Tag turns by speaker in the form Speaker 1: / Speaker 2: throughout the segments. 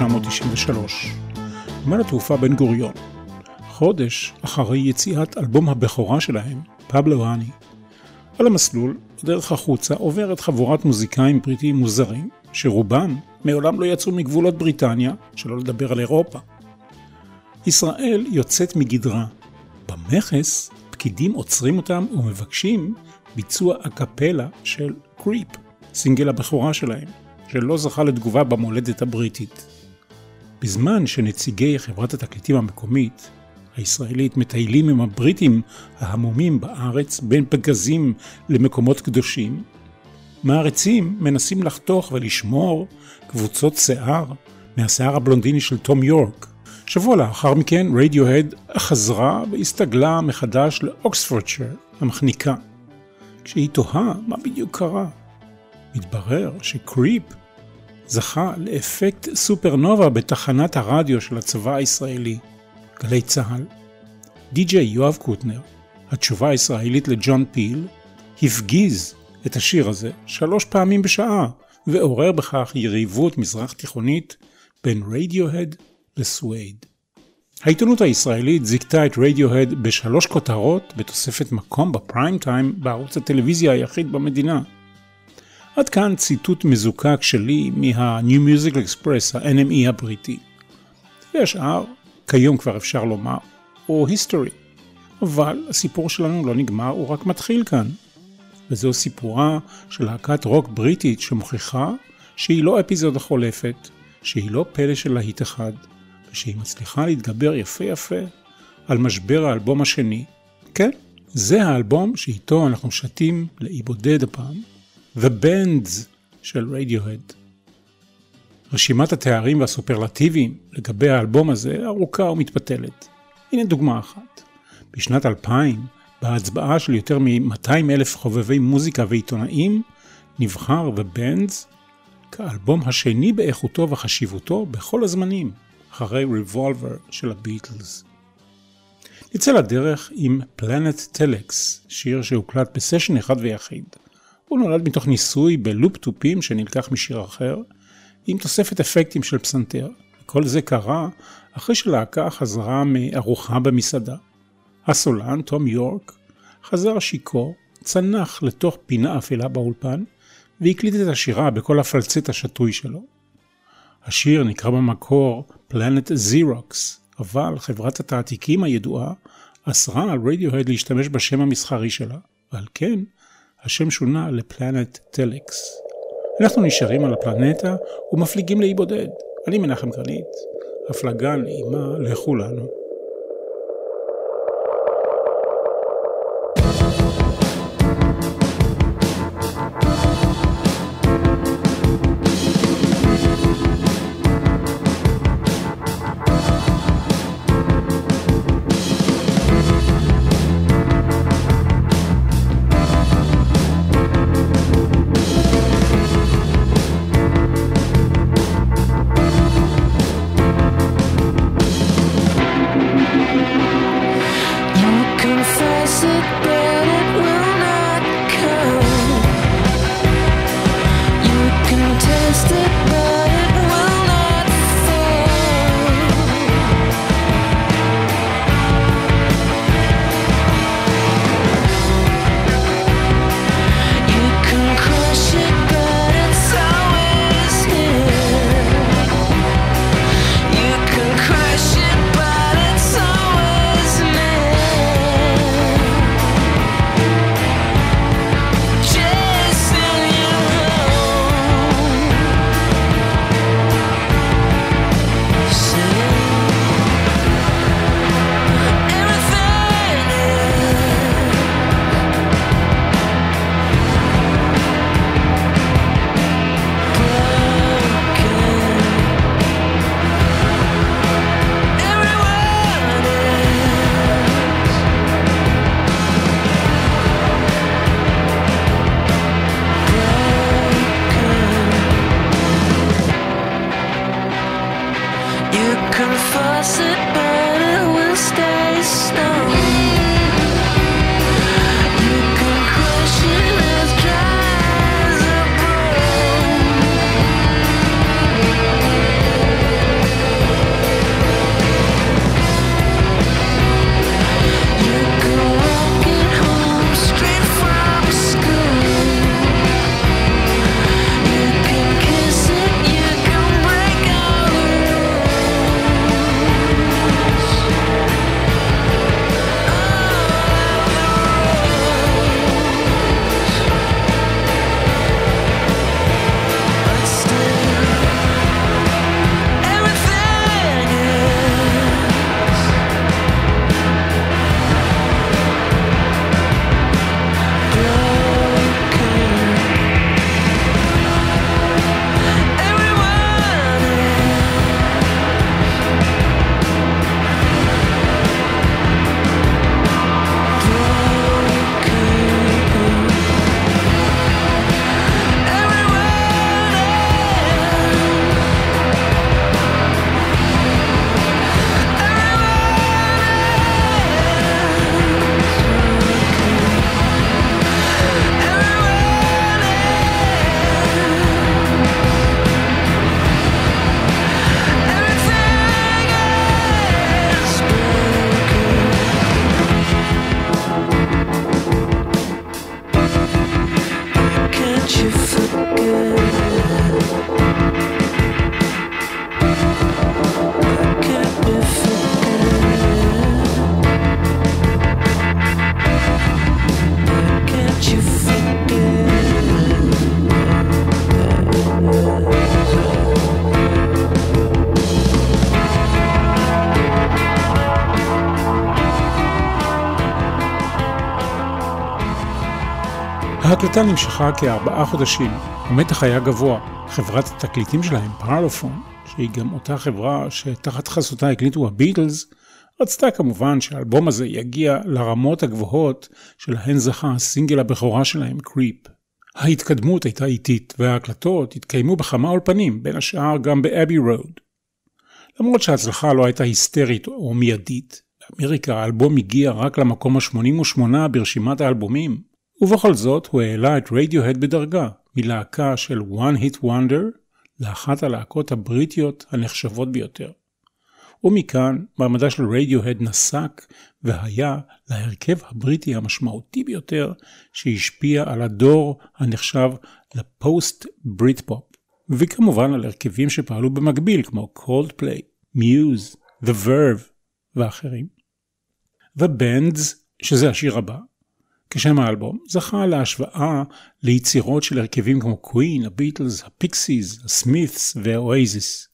Speaker 1: 1993, נמל התעופה בן גוריון, חודש אחרי יציאת אלבום הבכורה שלהם, פבלו האני. על המסלול, בדרך החוצה, עוברת חבורת מוזיקאים בריטיים מוזרים, שרובם מעולם לא יצאו מגבולות בריטניה, שלא לדבר על אירופה. ישראל יוצאת מגדרה. במכס, פקידים עוצרים אותם ומבקשים ביצוע אקפלה של קריפ, סינגל הבכורה שלהם. שלא זכה לתגובה במולדת הבריטית. בזמן שנציגי חברת התקליטים המקומית, הישראלית, מטיילים עם הבריטים ההמומים בארץ בין פגזים למקומות קדושים, מעריצים מנסים לחתוך ולשמור קבוצות שיער מהשיער הבלונדיני של תום יורק. שבוע לאחר מכן רדיוהד חזרה והסתגלה מחדש לאוקספורדשר המחניקה. כשהיא תוהה מה בדיוק קרה, מתברר שקריפ זכה לאפקט סופרנובה בתחנת הרדיו של הצבא הישראלי, גלי צה"ל. די.ג'יי יואב קוטנר, התשובה הישראלית לג'ון פיל, הפגיז את השיר הזה שלוש פעמים בשעה, ועורר בכך יריבות מזרח תיכונית בין רדיוהד לסווייד. העיתונות הישראלית זיכתה את רדיוהד בשלוש כותרות בתוספת מקום בפריים טיים בערוץ הטלוויזיה היחיד במדינה. עד כאן ציטוט מזוקק שלי מה-New Musical Express, ה-NME הבריטי. והשאר, כיום כבר אפשר לומר, הוא היסטורי. אבל הסיפור שלנו לא נגמר, הוא רק מתחיל כאן. וזהו סיפורה של להקת רוק בריטית שמוכיחה שהיא לא אפיזודה חולפת, שהיא לא פלא של להיט אחד, ושהיא מצליחה להתגבר יפה יפה על משבר האלבום השני. כן, זה האלבום שאיתו אנחנו שתים לאי בודד הפעם, The Bands של רדיוהד. רשימת התארים והסופרלטיבים לגבי האלבום הזה ארוכה ומתפתלת. הנה דוגמה אחת. בשנת 2000, בהצבעה של יותר מ-200 אלף חובבי מוזיקה ועיתונאים, נבחר The Bands כאלבום השני באיכותו וחשיבותו בכל הזמנים, אחרי Revolver של הביטלס. נצא לדרך עם Planet Telex, שיר שהוקלט בסשן אחד ויחיד. הוא נולד מתוך ניסוי בלופ תופים שנלקח משיר אחר, עם תוספת אפקטים של פסנתר. כל זה קרה אחרי שלהקה חזרה מארוחה במסעדה. הסולן, תום יורק, חזר שיכור, צנח לתוך פינה אפלה באולפן, והקליט את השירה בכל הפלצט השטוי שלו. השיר נקרא במקור Planet Xerox, אבל חברת התעתיקים הידועה אסרה על רדיוהד להשתמש בשם המסחרי שלה, ועל כן השם שונה לפלנט טלקס. אנחנו נשארים על הפלנטה ומפליגים לאי בודד. אני מנחם גרנית, הפלגה נעימה לכולנו. fuss it. ההקלטה נמשכה כארבעה חודשים, המתח היה גבוה. חברת התקליטים שלהם, פרלופון, שהיא גם אותה חברה שתחת חסותה הקליטו הביטלס, רצתה כמובן שהאלבום הזה יגיע לרמות הגבוהות שלהן זכה הסינגל הבכורה שלהם, Creep. ההתקדמות הייתה איטית, וההקלטות התקיימו בכמה אולפנים, בין השאר גם ב Abbey Road. למרות שההצלחה לא הייתה היסטרית או מיידית, באמריקה האלבום הגיע רק למקום ה-88 ברשימת האלבומים, ובכל זאת הוא העלה את רדיוהד בדרגה, מלהקה של One Hit Wonder לאחת הלהקות הבריטיות הנחשבות ביותר. ומכאן מעמדה של רדיוהד נסק והיה להרכב הבריטי המשמעותי ביותר שהשפיע על הדור הנחשב לפוסט בריט פופ, וכמובן על הרכבים שפעלו במקביל כמו Coldplay, Muse, The Verve ואחרים. The Bands, שזה השיר הבא, כשם האלבום, זכה להשוואה ליצירות של הרכבים כמו קווין, הביטלס, הפיקסיס, הסמית'ס והאואזיס.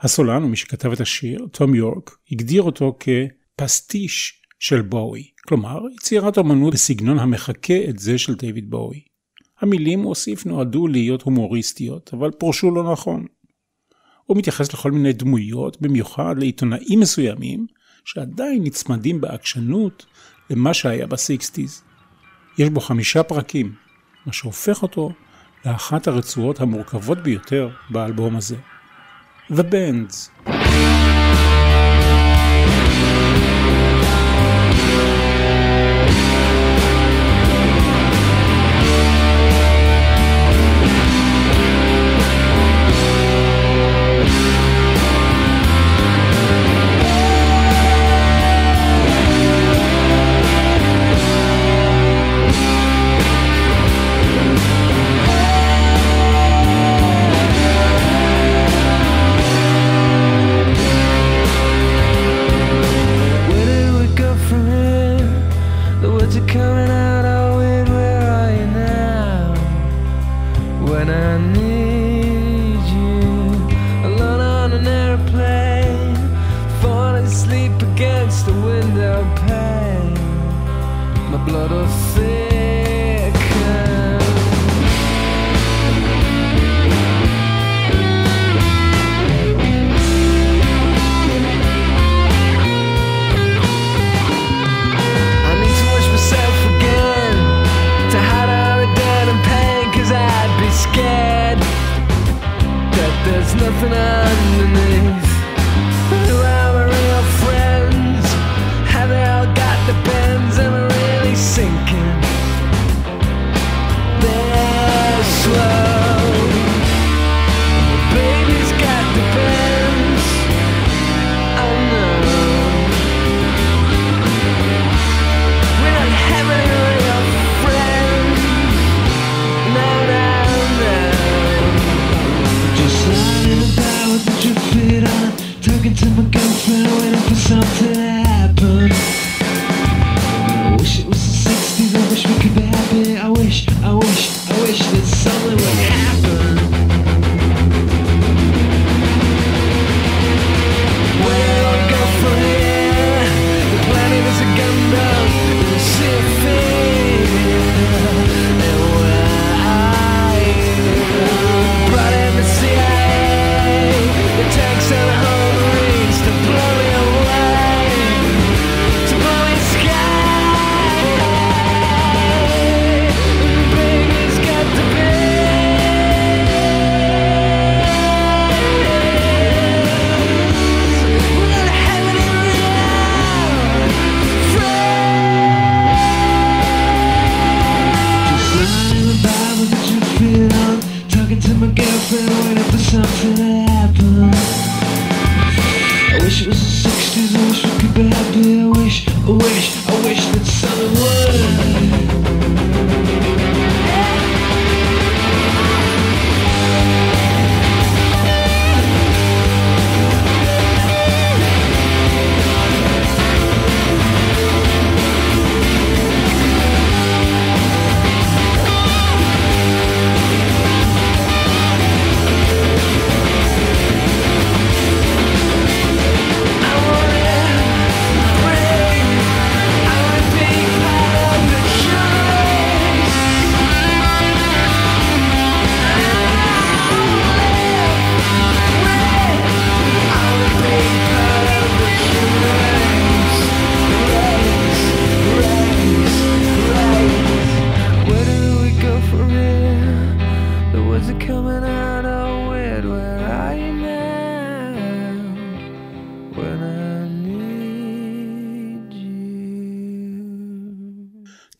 Speaker 1: הסולן ומי שכתב את השיר, תום יורק, הגדיר אותו כפסטיש של בואי, כלומר יצירת אמנות בסגנון המחקה את זה של דיוויד בואי. המילים, הוסיף, נועדו להיות הומוריסטיות, אבל פורשו לא נכון. הוא מתייחס לכל מיני דמויות, במיוחד לעיתונאים מסוימים, שעדיין נצמדים בעקשנות למה שהיה בסיקסטיז. יש בו חמישה פרקים, מה שהופך אותו לאחת הרצועות המורכבות ביותר באלבום הזה. The Bands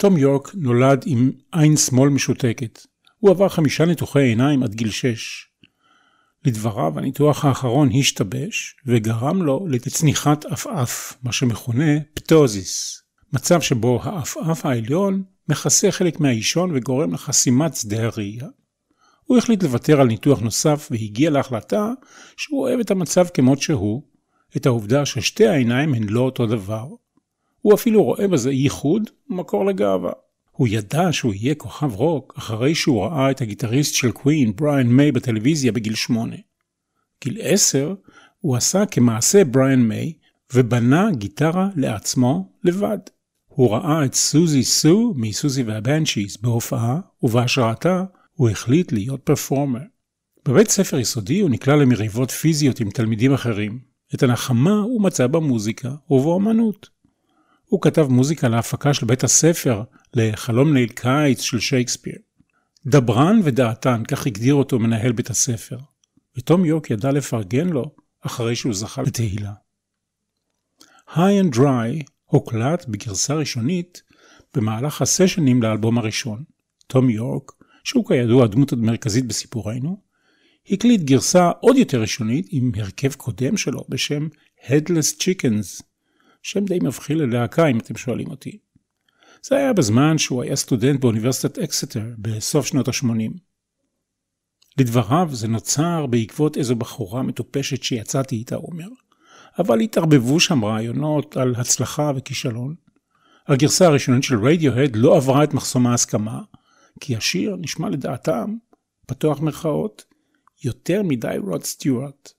Speaker 1: תום יורק נולד עם עין שמאל משותקת. הוא עבר חמישה ניתוחי עיניים עד גיל שש. לדבריו, הניתוח האחרון השתבש וגרם לו לצניחת עפעף, מה שמכונה פטוזיס, מצב שבו העפעף העליון מכסה חלק מהאישון וגורם לחסימת שדה הראייה. הוא החליט לוותר על ניתוח נוסף והגיע להחלטה שהוא אוהב את המצב כמות שהוא, את העובדה ששתי העיניים הן לא אותו דבר. הוא אפילו רואה בזה ייחוד ומקור לגאווה. הוא ידע שהוא יהיה כוכב רוק אחרי שהוא ראה את הגיטריסט של קווין, בריאן מיי, בטלוויזיה בגיל שמונה. גיל עשר הוא עשה כמעשה בריאן מיי ובנה גיטרה לעצמו לבד. הוא ראה את סוזי סו מסוזי והבנצ'יז בהופעה, ובהשראתה הוא החליט להיות פרפורמר. בבית ספר יסודי הוא נקלע למריבות פיזיות עם תלמידים אחרים. את הנחמה הוא מצא במוזיקה ובאמנות. הוא כתב מוזיקה להפקה של בית הספר לחלום ליל קיץ של שייקספיר. דברן ודעתן, כך הגדיר אותו מנהל בית הספר, ותום יורק ידע לפרגן לו אחרי שהוא זכה לתהילה. High and Dry הוקלט בגרסה ראשונית במהלך הסשנים לאלבום הראשון. תום יורק, שהוא כידוע הדמות המרכזית בסיפורנו, הקליט גרסה עוד יותר ראשונית עם הרכב קודם שלו בשם Headless Chickens, שם די מבחיל ללהקה אם אתם שואלים אותי. זה היה בזמן שהוא היה סטודנט באוניברסיטת אקסטר בסוף שנות ה-80. לדבריו זה נוצר בעקבות איזו בחורה מטופשת שיצאתי איתה, הוא אומר. אבל התערבבו שם רעיונות על הצלחה וכישלון. הגרסה הראשונית של רדיוהד לא עברה את מחסום ההסכמה, כי השיר נשמע לדעתם, פתוח מרכאות, יותר מדי רוד סטיוארט.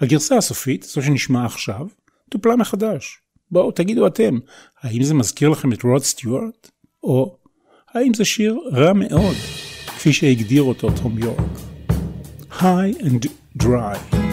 Speaker 1: הגרסה הסופית, זו שנשמע עכשיו, טופלה מחדש. בואו תגידו אתם, האם זה מזכיר לכם את רוד סטיוארט? או האם זה שיר רע מאוד, כפי שהגדיר אותו תום יורק? High and Dry.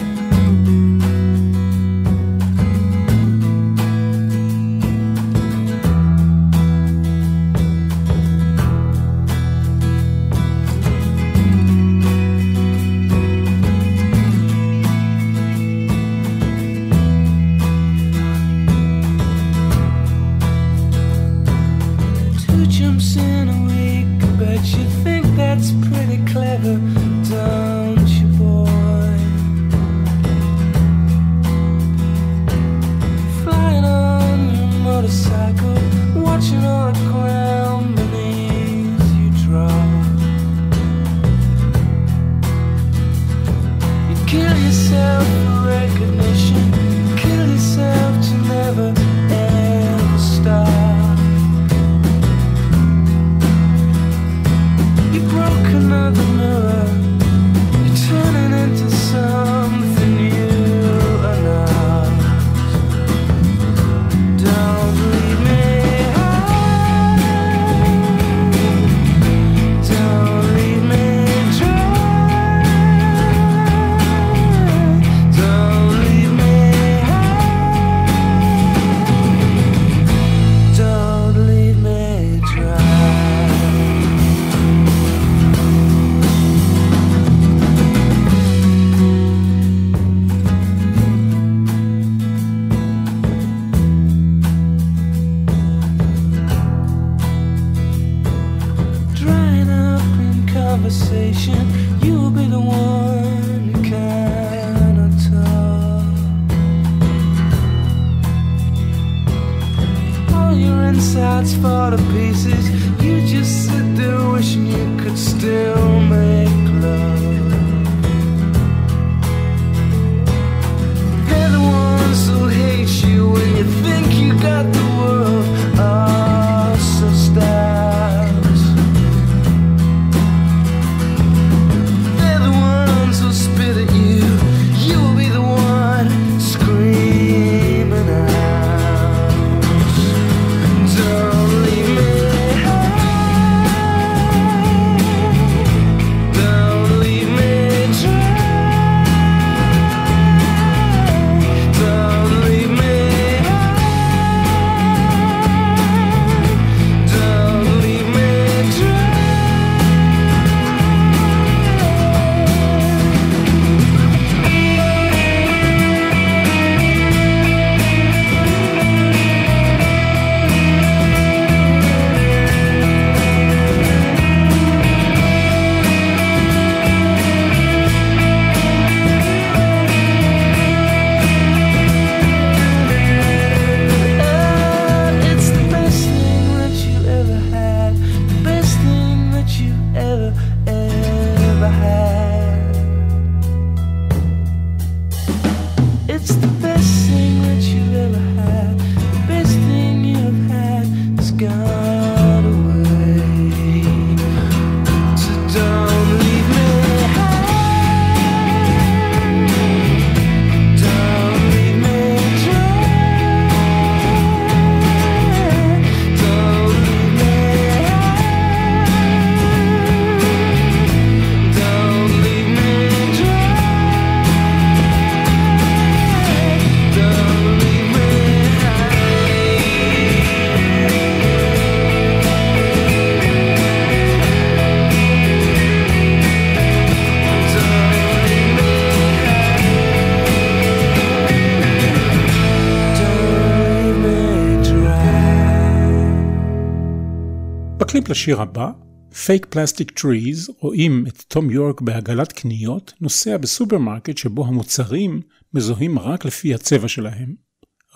Speaker 1: לשיר הבא, Fake Plastic Trees, רואים את תום יורק בעגלת קניות, נוסע בסופרמרקט שבו המוצרים מזוהים רק לפי הצבע שלהם.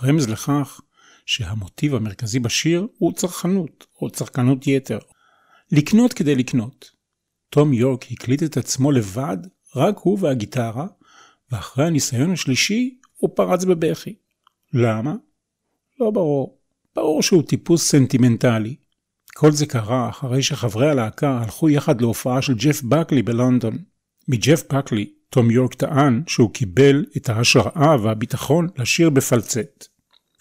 Speaker 1: רמז לכך שהמוטיב המרכזי בשיר הוא צרכנות, או צרכנות יתר. לקנות כדי לקנות. תום יורק הקליט את עצמו לבד, רק הוא והגיטרה, ואחרי הניסיון השלישי הוא פרץ בבכי. למה? לא ברור. ברור שהוא טיפוס סנטימנטלי. כל זה קרה אחרי שחברי הלהקה הלכו יחד להופעה של ג'ף בקלי בלונדון. מג'ף בקלי, תום יורק טען שהוא קיבל את ההשראה והביטחון לשיר בפלצט.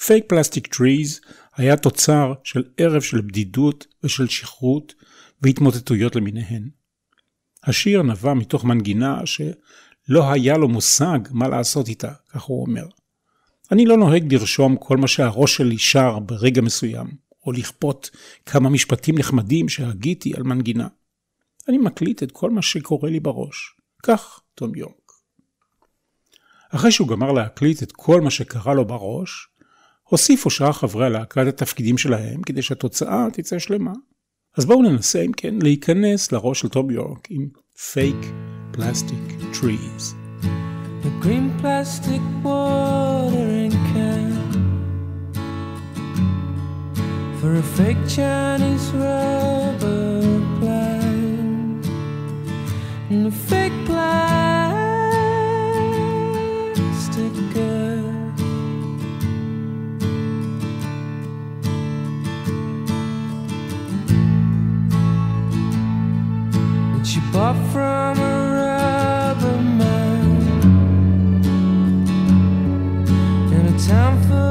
Speaker 1: Fake Plastic Trees היה תוצר של ערב של בדידות ושל שכרות והתמוטטויות למיניהן. השיר נבע מתוך מנגינה שלא היה לו מושג מה לעשות איתה, כך הוא אומר. אני לא נוהג לרשום כל מה שהראש שלי שר ברגע מסוים, או לכפות כמה משפטים נחמדים שהגיתי על מנגינה. אני מקליט את כל מה שקורה לי בראש. כך תום יורק. אחרי שהוא גמר להקליט את כל מה שקרה לו בראש, הוסיפו שאר חברי הלהקה את התפקידים שלהם כדי שהתוצאה תצא שלמה. אז בואו ננסה אם כן להיכנס לראש של תום יורק עם פייק פלסטיק טריז.
Speaker 2: The green plastic watering for a fake Chinese rubber plant and a fake plastic girl. That she bought from a rubber man in a town full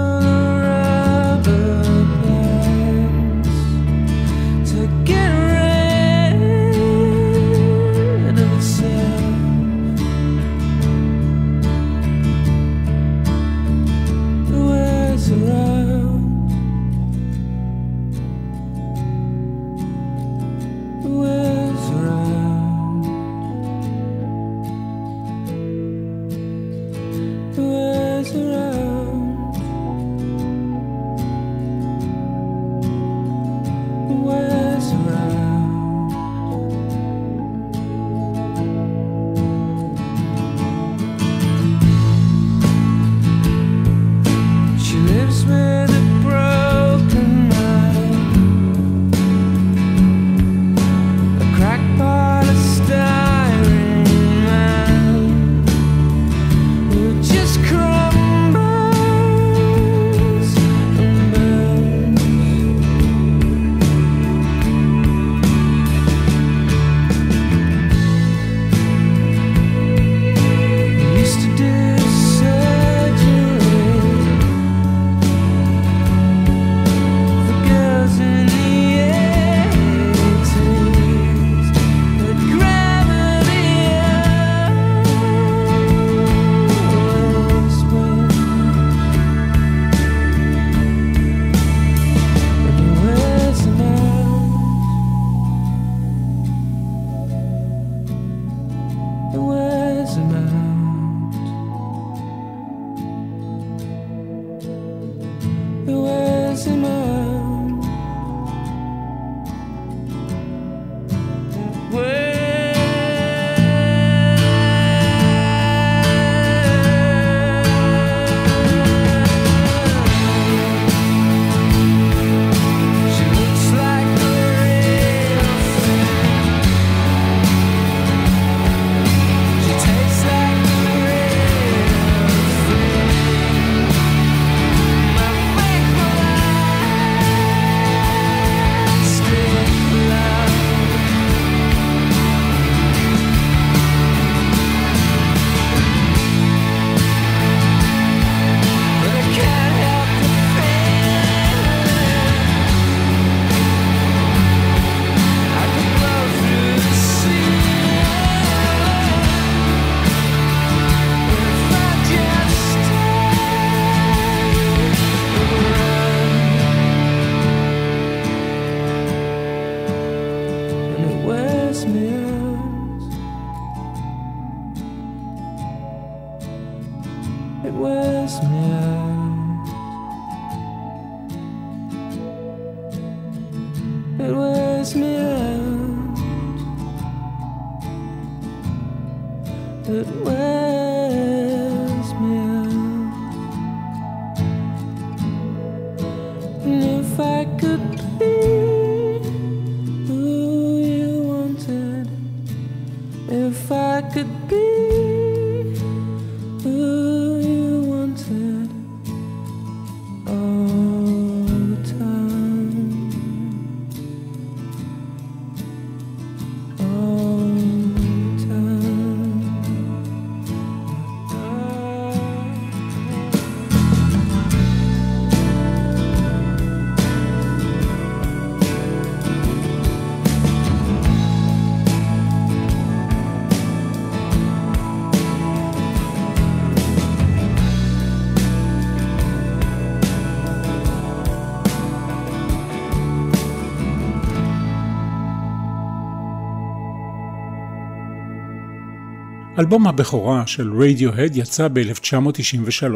Speaker 1: אלבום הבכורה של רדיוהד יצא ב-1993.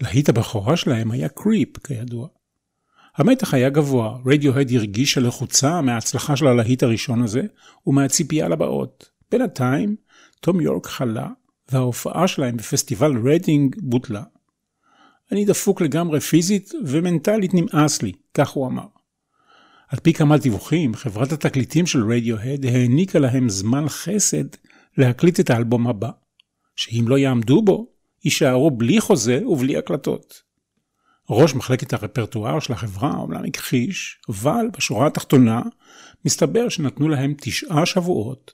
Speaker 1: להיט הבכורה שלהם היה Creep, כידוע. המתח היה גבוה, רדיוהד הרגישה לחוצה מההצלחה של הלהיט הראשון הזה ומהציפייה לבאות. בינתיים, תום יורק חלה, וההופעה שלהם בפסטיבל רדינג בוטלה. אני דפוק לגמרי פיזית ומנטלית נמאס לי, כך הוא אמר. על פי כמה דיווחים, חברת התקליטים של רדיוהד העניקה להם זמן חסד להקליט את האלבום הבא, שאם לא יעמדו בו, יישארו בלי חוזה ובלי הקלטות. ראש מחלקת הרפרטואר של החברה אומנם הכחיש, אבל בשורה התחתונה, מסתבר שנתנו להם תשעה שבועות,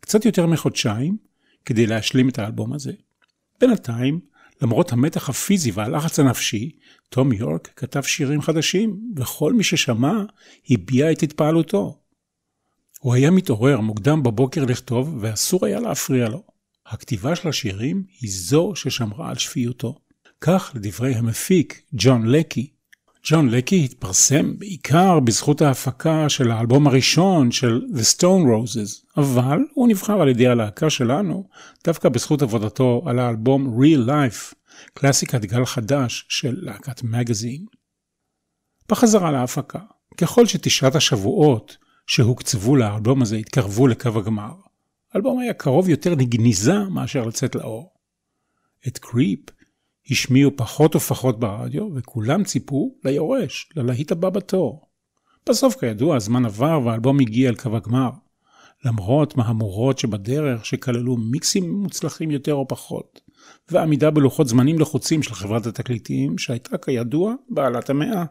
Speaker 1: קצת יותר מחודשיים, כדי להשלים את האלבום הזה. בינתיים, למרות המתח הפיזי והלחץ הנפשי, תום יורק כתב שירים חדשים, וכל מי ששמע הביע את התפעלותו. הוא היה מתעורר מוקדם בבוקר לכתוב, ואסור היה להפריע לו. הכתיבה של השירים היא זו ששמרה על שפיותו. כך לדברי המפיק, ג'ון לקי. ג'ון לקי התפרסם בעיקר בזכות ההפקה של האלבום הראשון של The Stone Roses, אבל הוא נבחר על ידי הלהקה שלנו דווקא בזכות עבודתו על האלבום Real Life, קלאסיקת גל חדש של להקת מגזין. בחזרה להפקה, ככל שתשעת השבועות שהוקצבו לאלבום הזה התקרבו לקו הגמר, האלבום היה קרוב יותר לגניזה מאשר לצאת לאור. את קריפ השמיעו פחות ופחות ברדיו, וכולם ציפו ליורש, ללהיט הבא בתור. בסוף, כידוע, הזמן עבר והאלבום הגיע אל קו הגמר. למרות מהמורות שבדרך שכללו מיקסים מוצלחים יותר או פחות, ועמידה בלוחות זמנים לחוצים של חברת התקליטים, שהייתה כידוע בעלת המאה.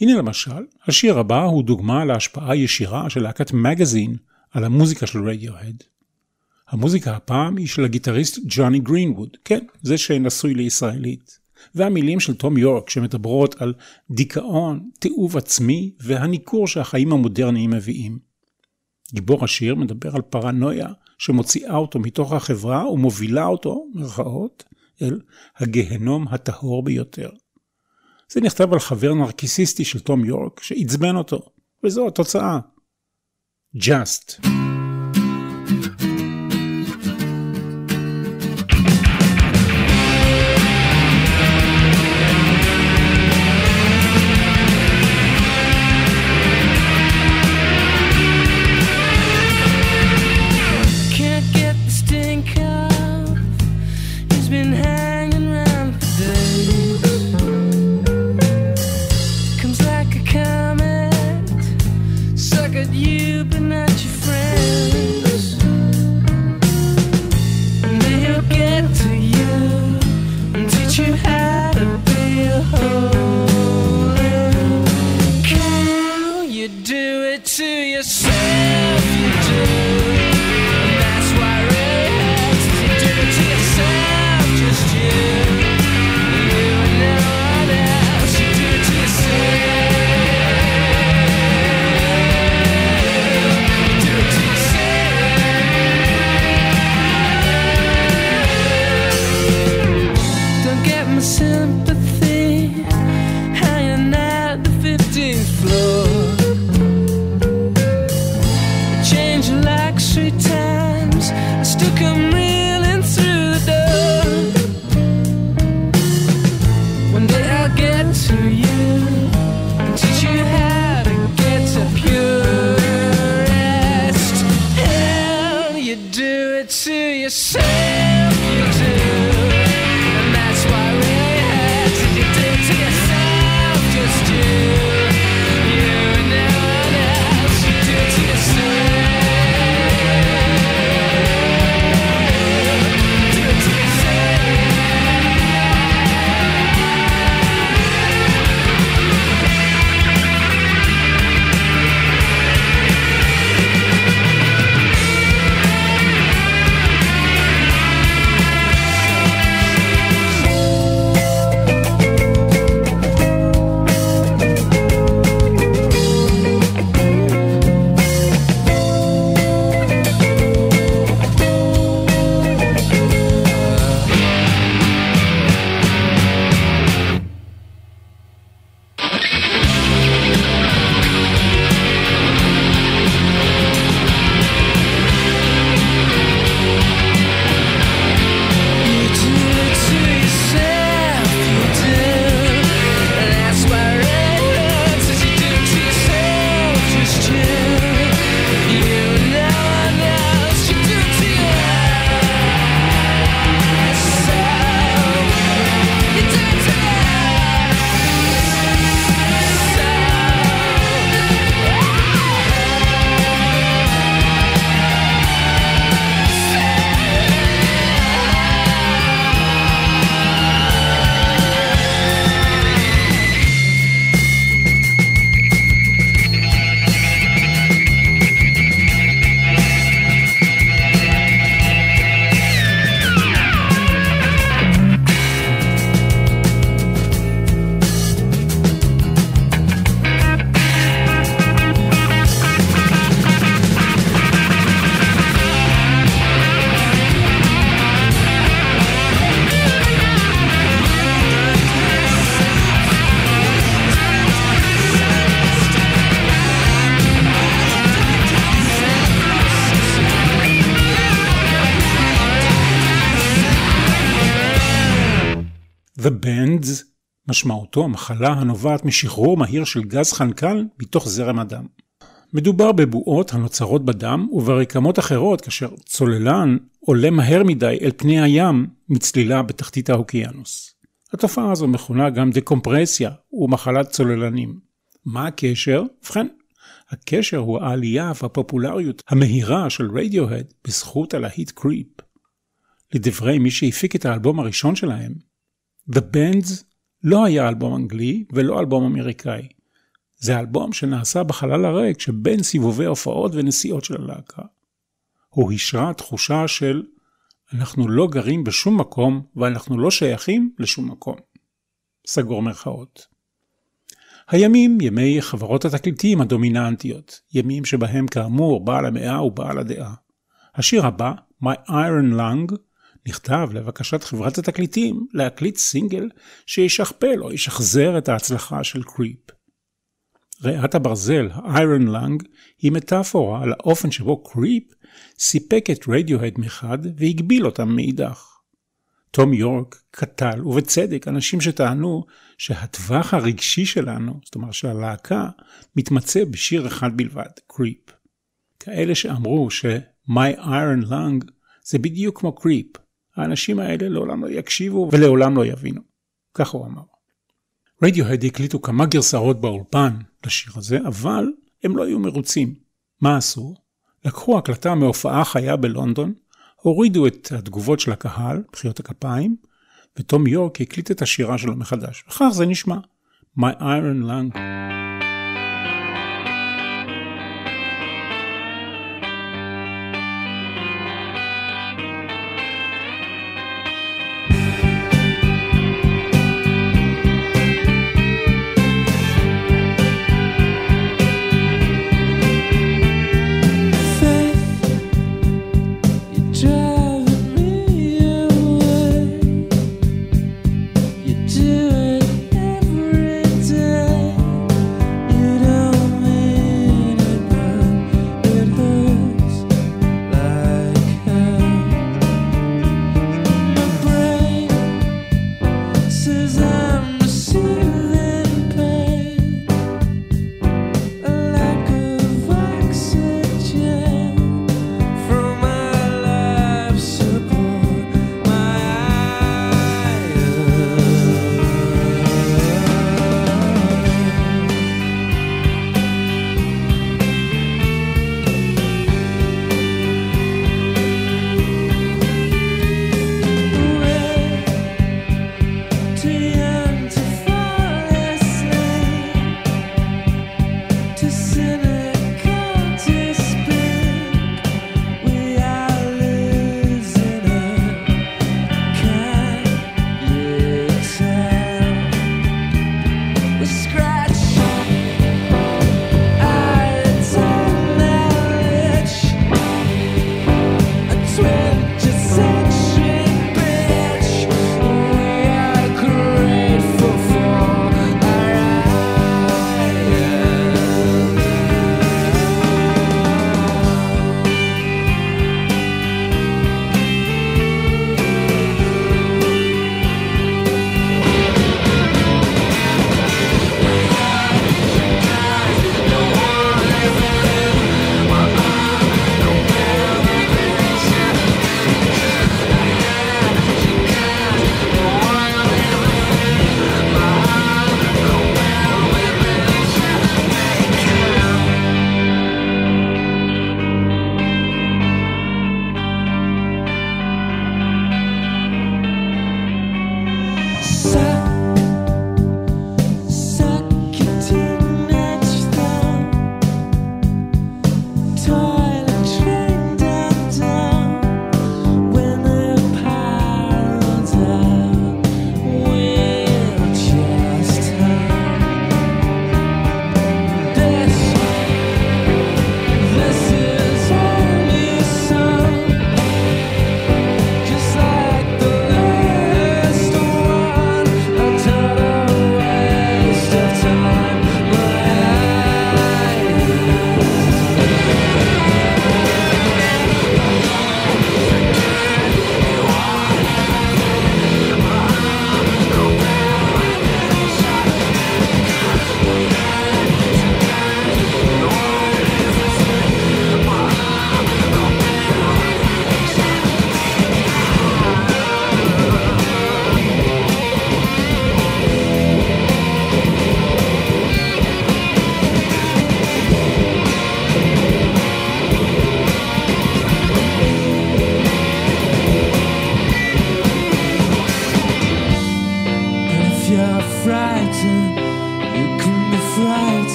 Speaker 1: הנה למשל, השיר הבא הוא דוגמה להשפעה ישירה של להקת מגזין על המוזיקה של רדיוהד. המוזיקה הפעם היא של הגיטריסט ג'וני גרינווד, כן, זה שנשוי לישראלית. והמילים של תום יורק שמדברות על דיכאון, תיעוב עצמי והניכור שהחיים המודרניים מביאים. גיבור השיר מדבר על פרנויה שמוציאה אותו מתוך החברה ומובילה אותו, מרכאות, אל הגהנום הטהור ביותר. זה נכתב על חבר נרקיסיסטי של תום יורק שעצבן אותו, וזו התוצאה. Just.
Speaker 2: to come
Speaker 1: real. משמעותו המחלה הנובעת משחרור מהיר של גז חנקן מתוך זרם הדם. מדובר בבועות הנוצרות בדם וברקמות אחרות כאשר צוללן עולה מהר מדי אל פני הים מצלילה בתחתית האוקיינוס. התופעה הזו מכונה גם דקומפרסיה ומחלת צוללנים. מה הקשר? ובכן, הקשר הוא העלייה והפופולריות המהירה של רדיוהד בזכות הלהיט קריפ. לדברי מי שהפיק את האלבום הראשון שלהם, The Bands לא היה אלבום אנגלי ולא אלבום אמריקאי. זה אלבום שנעשה בחלל הריק שבין סיבובי הופעות ונסיעות של הלהקה. הוא השרה תחושה של אנחנו לא גרים בשום מקום ואנחנו לא שייכים לשום מקום. סגור מרכאות. הימים ימי חברות התקליטים הדומיננטיות, ימים שבהם כאמור בעל המאה הוא בעל הדעה. השיר הבא, My Iron Lung, נכתב לבקשת חברת התקליטים להקליט סינגל שישכפל או ישחזר את ההצלחה של קריפ. ריאת הברזל, ה-Iron Lung, היא מטאפורה על האופן שבו קריפ סיפק את רדיוהד מחד והגביל אותם מאידך. תום יורק קטל, ובצדק, אנשים שטענו שהטווח הרגשי שלנו, זאת אומרת של הלהקה, מתמצא בשיר אחד בלבד, קריפ. כאלה שאמרו ש-My Iron Lung זה בדיוק כמו קריפ. האנשים האלה לעולם לא יקשיבו ולעולם לא יבינו. כך הוא אמר. רדיוהד הקליטו כמה גרסאות באולפן לשיר הזה, אבל הם לא היו מרוצים. מה עשו? לקחו הקלטה מהופעה חיה בלונדון, הורידו את התגובות של הקהל, מחיאות הכפיים, ותום יורק הקליט את השירה שלו מחדש. וכך זה נשמע. My Iron Lung.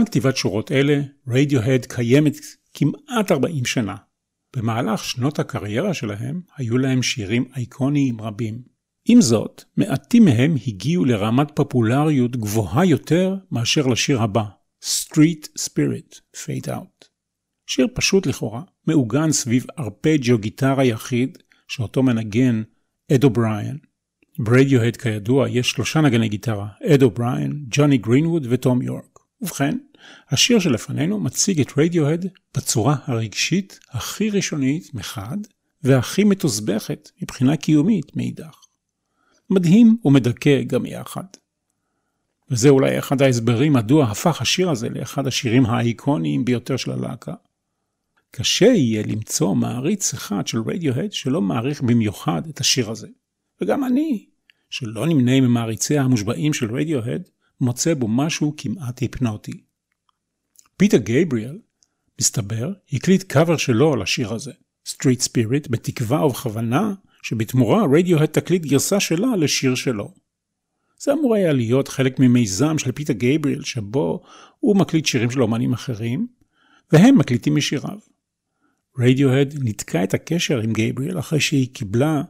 Speaker 1: בזמן כתיבת שורות אלה, רדיוהד קיימת כמעט 40 שנה. במהלך שנות הקריירה שלהם, היו להם שירים אייקוניים רבים. עם זאת, מעטים מהם הגיעו לרמת פופולריות גבוהה יותר מאשר לשיר הבא, Street Spirit, Fade Out. שיר פשוט לכאורה, מעוגן סביב ארפג'יו גיטרה יחיד, שאותו מנגן אד אובריין. ברדיוהד כידוע יש שלושה נגני גיטרה, אד אובריין, ג'וני גרינווד וטום יורק. ובכן, השיר שלפנינו מציג את רדיוהד בצורה הרגשית הכי ראשונית מחד, והכי מתוסבכת מבחינה קיומית מאידך. מדהים ומדכא גם יחד. וזה אולי אחד ההסברים מדוע הפך השיר הזה לאחד השירים האיקוניים ביותר של הלהקה. קשה יהיה למצוא מעריץ אחד של רדיוהד שלא מעריך במיוחד את השיר הזה. וגם אני, שלא נמנה ממעריציה המושבעים של רדיוהד, מוצא בו משהו כמעט היפנוטי. פיטר גייבריאל, מסתבר, הקליט קאבר שלו על השיר הזה, Street Spirit, בתקווה ובכוונה שבתמורה רדיוהד תקליט גרסה שלה לשיר שלו. זה אמור היה להיות חלק ממיזם של פיטר גייבריאל, שבו הוא מקליט שירים של אומנים אחרים, והם מקליטים משיריו. רדיוהד ניתקה את הקשר עם גייבריאל אחרי שהיא קיבלה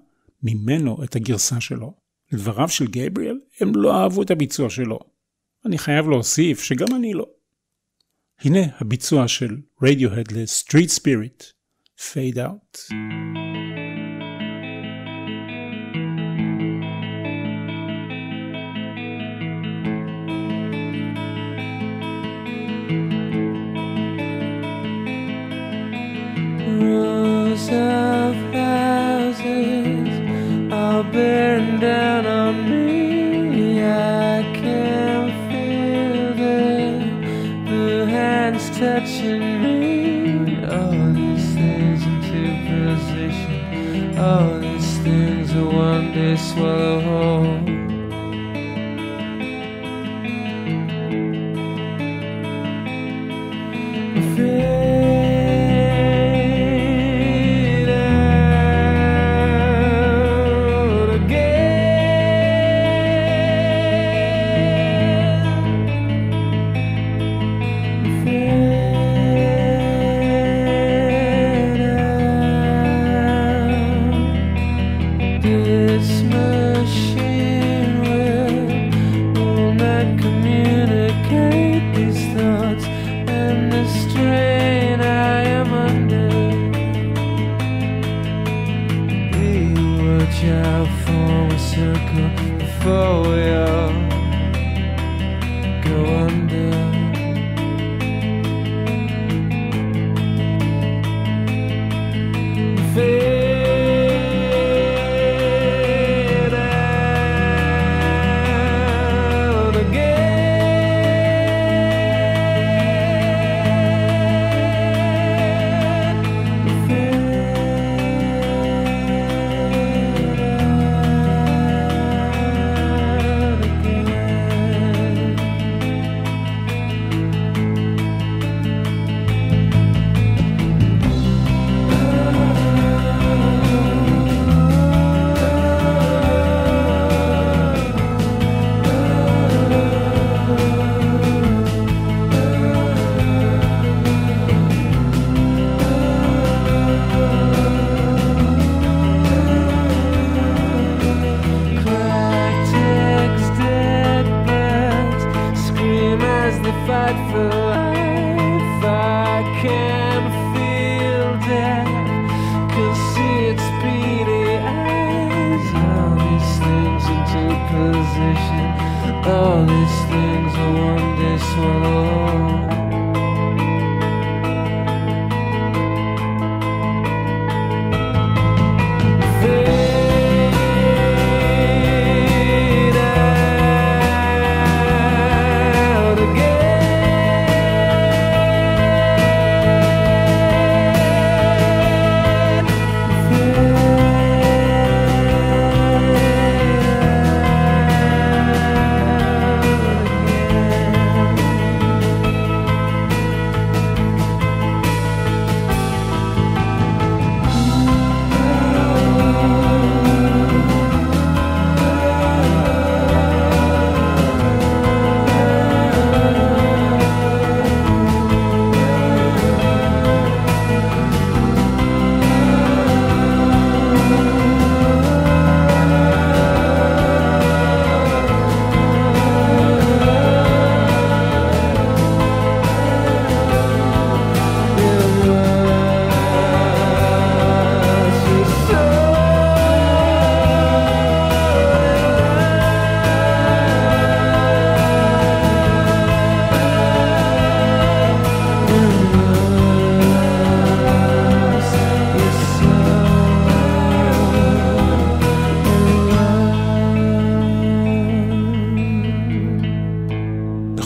Speaker 1: ממנו את הגרסה שלו. לדבריו של גייבריאל, הם לא אהבו את הביצוע שלו. אני חייב להוסיף שגם אני לא. הנה הביצוע של רדיוהד ל-Street Spirit, Fade Out.
Speaker 2: Hands touching me. All these things into position. All these things will one day swallow whole.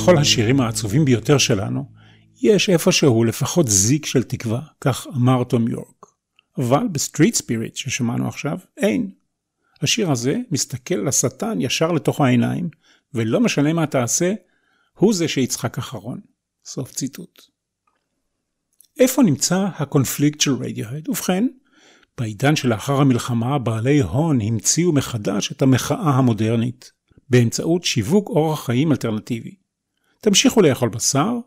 Speaker 1: בכל השירים העצובים ביותר שלנו, יש איפשהו לפחות זיק של תקווה, כך אמר תום יורק. אבל ב Street Spirit ששמענו עכשיו, אין. השיר הזה מסתכל לשטן ישר לתוך העיניים, ולא משנה מה תעשה, הוא זה שיצחק אחרון. סוף ציטוט. איפה נמצא הקונפליקט של רדיוהד? ובכן, בעידן שלאחר המלחמה, בעלי הון המציאו מחדש את המחאה המודרנית, באמצעות שיווק אורח חיים אלטרנטיבי. תמשיכו לאכול בשר,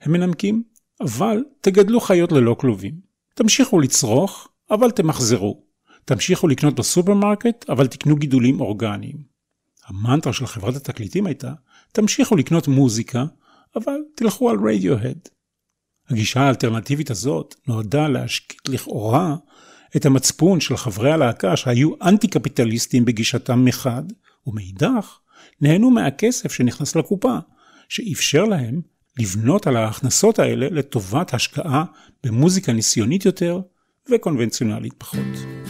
Speaker 1: הם מנמקים, אבל תגדלו חיות ללא כלובים. תמשיכו לצרוך, אבל תמחזרו. תמשיכו לקנות בסופרמרקט, אבל תקנו גידולים אורגניים. המנטרה של חברת התקליטים הייתה, תמשיכו לקנות מוזיקה, אבל תלכו על רדיוהד. הגישה האלטרנטיבית הזאת נועדה להשקיט לכאורה את המצפון של חברי הלהקה שהיו אנטי קפיטליסטים בגישתם מחד, ומאידך נהנו מהכסף שנכנס לקופה, שאפשר להם לבנות על ההכנסות האלה לטובת השקעה במוזיקה ניסיונית יותר וקונבנציונלית פחות.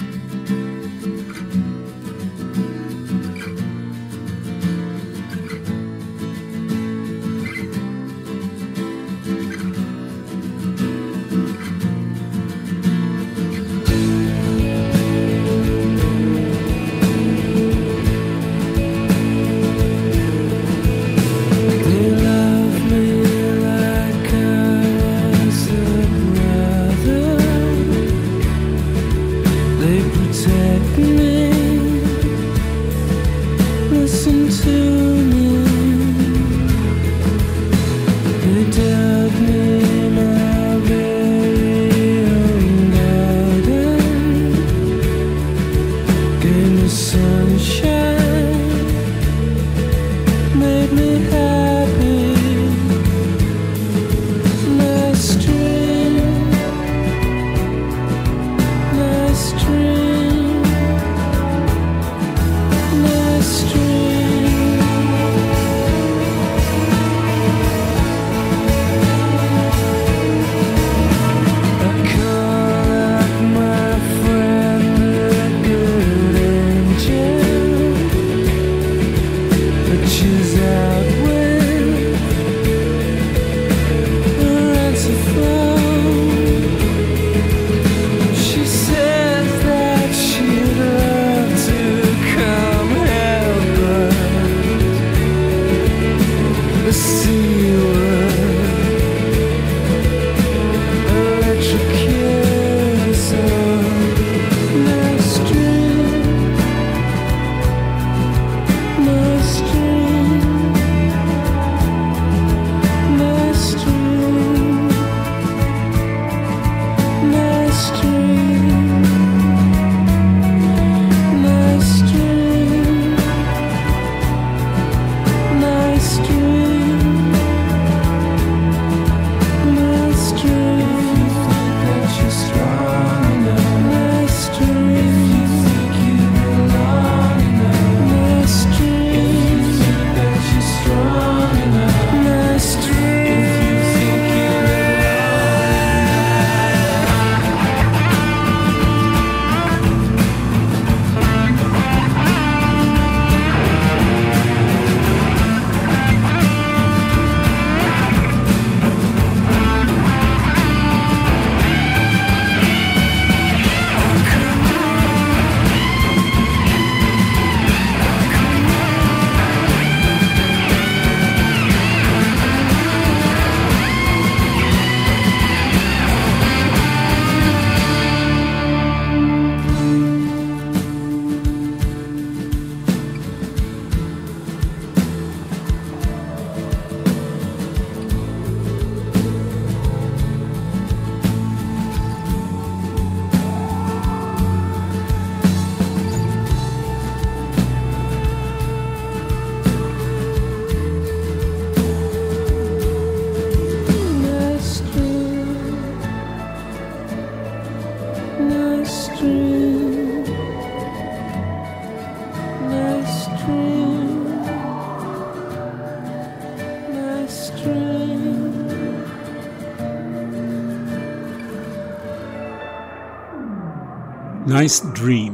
Speaker 1: Nice Dream.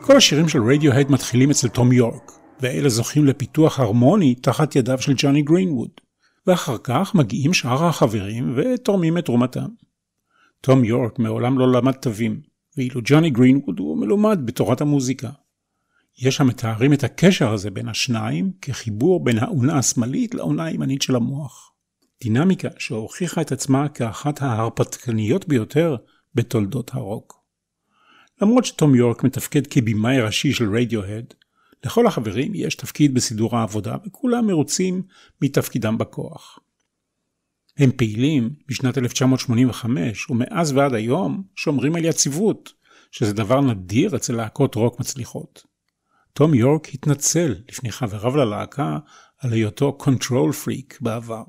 Speaker 1: כל השירים של רדיוהד מתחילים אצל תום יורק, ואלה זוכים לפיתוח הרמוני תחת ידיו של ג'וני גרינווד, ואחר כך מגיעים שאר החברים ותורמים את תרומתם. תום יורק מעולם לא למד תווים, ואילו ג'וני גרינווד הוא מלומד בתורת המוזיקה. יש המתארים את הקשר הזה בין השניים כחיבור בין האונה השמאלית לאונה הימנית של המוח. דינמיקה שהוכיחה את עצמה כאחת ההרפתקניות ביותר בתולדות הרוק. למרות שתום יורק מתפקד כבימאי ראשי של רדיוהד, לכל החברים יש תפקיד בסידור העבודה וכולם מרוצים מתפקידם בכוח. הם פעילים בשנת 1985 ומאז ועד היום שומרים על יציבות, שזה דבר נדיר אצל להקות רוק מצליחות. תום יורק התנצל לפני חבריו ללהקה על היותו control freak בעבר.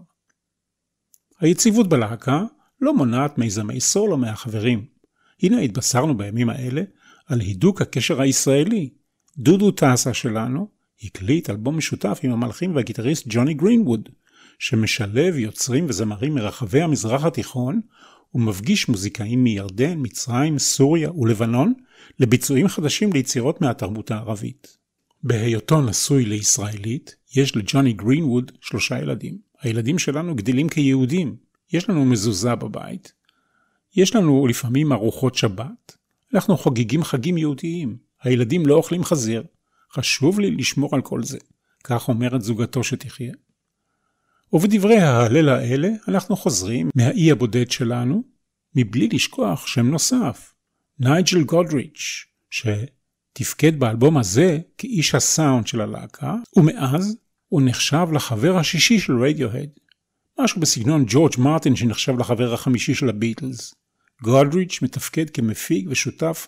Speaker 1: היציבות בלהקה לא מונעת מיזמי סולו מהחברים. הנה התבשרנו בימים האלה על הידוק הקשר הישראלי. דודו טסה שלנו הקליט אלבום משותף עם המלחין והגיטריסט ג'וני גרינווד, שמשלב יוצרים וזמרים מרחבי המזרח התיכון ומפגיש מוזיקאים מירדן, מצרים, סוריה ולבנון לביצועים חדשים ליצירות מהתרבות הערבית. בהיותו נשוי לישראלית, יש לג'וני גרינווד שלושה ילדים. הילדים שלנו גדלים כיהודים, יש לנו מזוזה בבית, יש לנו לפעמים ארוחות שבת, אנחנו חוגגים חגים יהודיים, הילדים לא אוכלים חזיר, חשוב לי לשמור על כל זה, כך אומרת זוגתו שתחיה. ובדברי ההלל האלה אנחנו חוזרים מהאי הבודד שלנו, מבלי לשכוח שם נוסף, נייג'ל גודריץ', שתפקד באלבום הזה כאיש הסאונד של הלהקה, ומאז הוא נחשב לחבר השישי של רדיוהד, משהו בסגנון ג'ורג' מרטין שנחשב לחבר החמישי של הביטלס. גודריץ' מתפקד כמפיק ושותף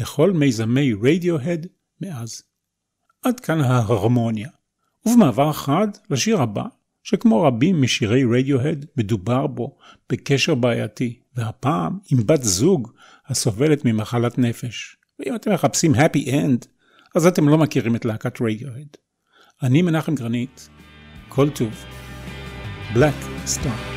Speaker 1: לכל מיזמי רדיוהד מאז. עד כאן ההרמוניה. ובמעבר חד לשיר הבא, שכמו רבים משירי רדיוהד מדובר בו בקשר בעייתי, והפעם עם בת זוג הסובלת ממחלת נפש. ואם אתם מחפשים happy end, אז אתם לא מכירים את להקת רדיוהד. אני מנחם גרנית, כל טוב. Black Star.